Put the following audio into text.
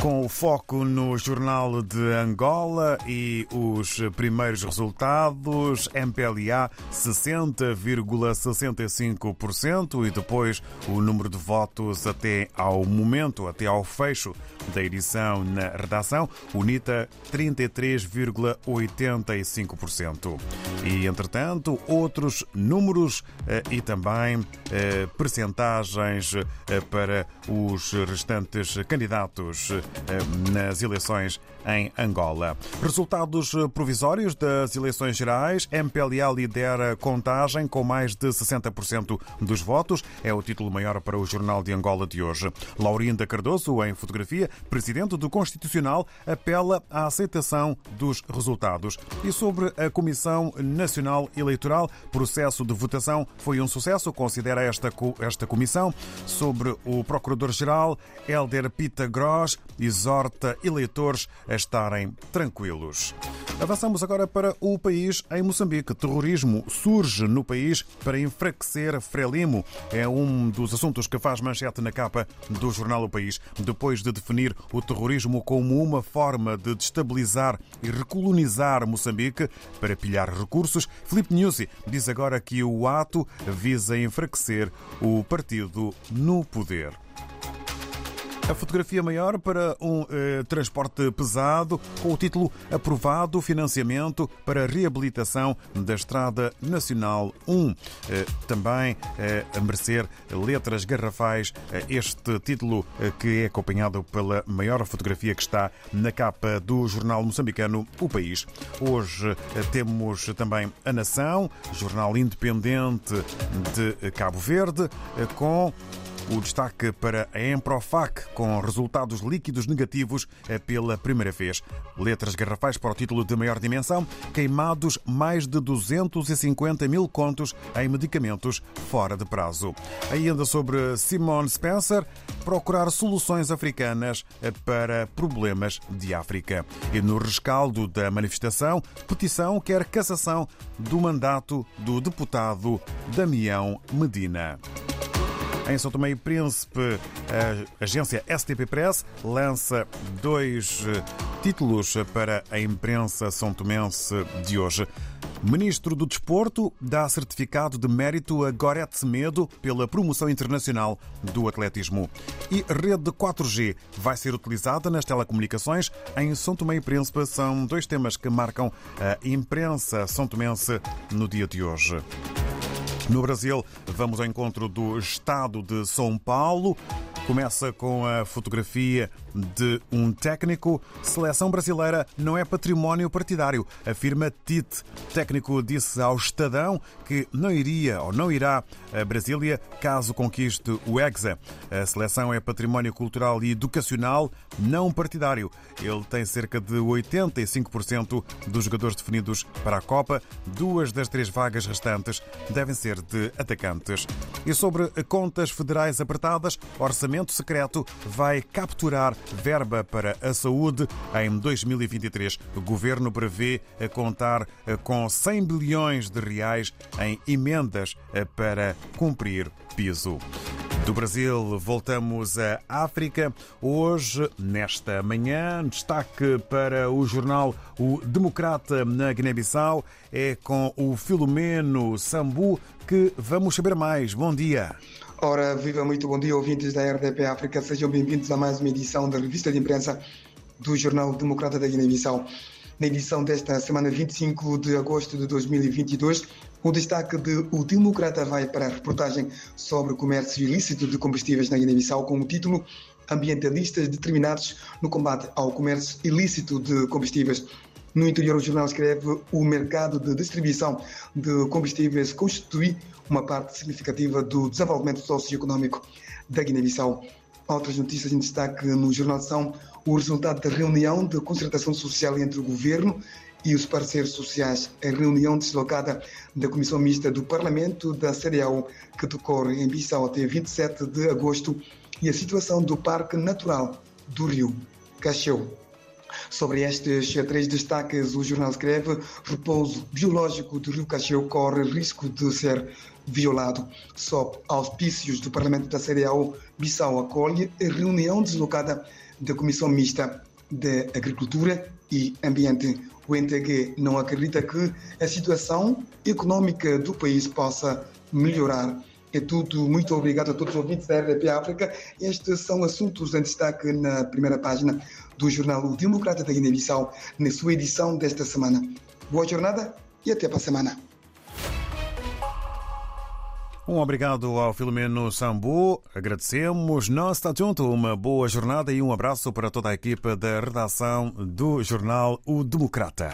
Com o foco no Jornal de Angola e os primeiros resultados, MPLA 60,65% e depois o número de votos até ao momento, até ao fecho da edição na redação, UNITA 33,85%. E, entretanto, outros números eh, e também eh, percentagens eh, para os restantes candidatos nas eleições em Angola. Resultados provisórios das eleições gerais. MPLA lidera contagem com mais de 60% dos votos. É o título maior para o Jornal de Angola de hoje. Laurinda Cardoso, em fotografia, presidente do Constitucional, apela à aceitação dos resultados. E sobre a Comissão Nacional Eleitoral, processo de votação foi um sucesso, considera esta, esta comissão. Sobre o Procurador-Geral, Helder Pita Gross, exorta eleitores a estarem tranquilos. Avançamos agora para o país em Moçambique. Terrorismo surge no país para enfraquecer Frelimo. É um dos assuntos que faz manchete na capa do jornal O País. Depois de definir o terrorismo como uma forma de destabilizar e recolonizar Moçambique para pilhar recursos, Filipe Nussi diz agora que o ato visa enfraquecer o partido no poder. A fotografia maior para um eh, transporte pesado com o título Aprovado Financiamento para Reabilitação da Estrada Nacional 1. Eh, também eh, a merecer letras garrafais eh, este título eh, que é acompanhado pela maior fotografia que está na capa do jornal moçambicano O País. Hoje eh, temos também A Nação, jornal independente de Cabo Verde, com o destaque para a Emprofac, com resultados líquidos negativos é pela primeira vez. Letras garrafais para o título de maior dimensão, queimados mais de 250 mil contos em medicamentos fora de prazo. Ainda sobre Simone Spencer, procurar soluções africanas para problemas de África. E no rescaldo da manifestação, petição quer cassação do mandato do deputado Damião Medina. Em São Tomé e Príncipe, a agência STP Press lança dois eh, títulos para a imprensa são tomense de hoje. Ministro do Desporto dá certificado de mérito a Gorete Semedo pela promoção internacional do atletismo. E rede 4G vai ser utilizada nas telecomunicações em São Tomé e Príncipe. São dois temas que marcam a imprensa são tomense no dia de hoje. No Brasil, vamos ao encontro do Estado de São Paulo. Começa com a fotografia de um técnico. Seleção brasileira não é património partidário, afirma Tite. Técnico disse ao Estadão que não iria ou não irá a Brasília caso conquiste o Hexa. A seleção é património cultural e educacional não partidário. Ele tem cerca de 85% dos jogadores definidos para a Copa. Duas das três vagas restantes devem ser de atacantes. E sobre contas federais apertadas, orçamento orçamento secreto vai capturar verba para a saúde em 2023. O governo prevê contar com 100 bilhões de reais em emendas para cumprir piso. Do Brasil, voltamos à África. Hoje, nesta manhã, destaque para o jornal O Democrata na Guiné-Bissau é com o Filomeno Sambu que vamos saber mais. Bom dia. Ora, viva muito bom dia, ouvintes da RDP África. Sejam bem-vindos a mais uma edição da revista de imprensa do Jornal Democrata da Guiné-Bissau. Na edição desta semana 25 de agosto de 2022, o destaque de O Democrata vai para a reportagem sobre o comércio ilícito de combustíveis na Guiné-Bissau com o título Ambientalistas determinados no combate ao comércio ilícito de combustíveis. No interior, o jornal escreve o mercado de distribuição de combustíveis constitui uma parte significativa do desenvolvimento socioeconômico da Guiné-Bissau. Outras notícias em destaque no jornal são o resultado da reunião de concertação social entre o governo e os parceiros sociais, a reunião deslocada da Comissão Mista do Parlamento da CDAO, que decorre em Bissau até 27 de agosto, e a situação do Parque Natural do Rio Cacheu. Sobre estes três destaques, o jornal escreve: repouso biológico Rio Cacheu corre risco de ser violado. Sob auspícios do Parlamento da CDAO, Bissau acolhe reunião deslocada da Comissão Mista de Agricultura e Ambiente. O NTG não acredita que a situação econômica do país possa melhorar. É tudo. Muito obrigado a todos os ouvintes da RDP África. Estes são assuntos em destaque na primeira página do jornal O Democrata da Guiné-Bissau, na sua edição desta semana. Boa jornada e até para a semana. Um obrigado ao Filomeno Sambu. Agradecemos. Nós está junto. Uma boa jornada e um abraço para toda a equipa da redação do jornal O Democrata.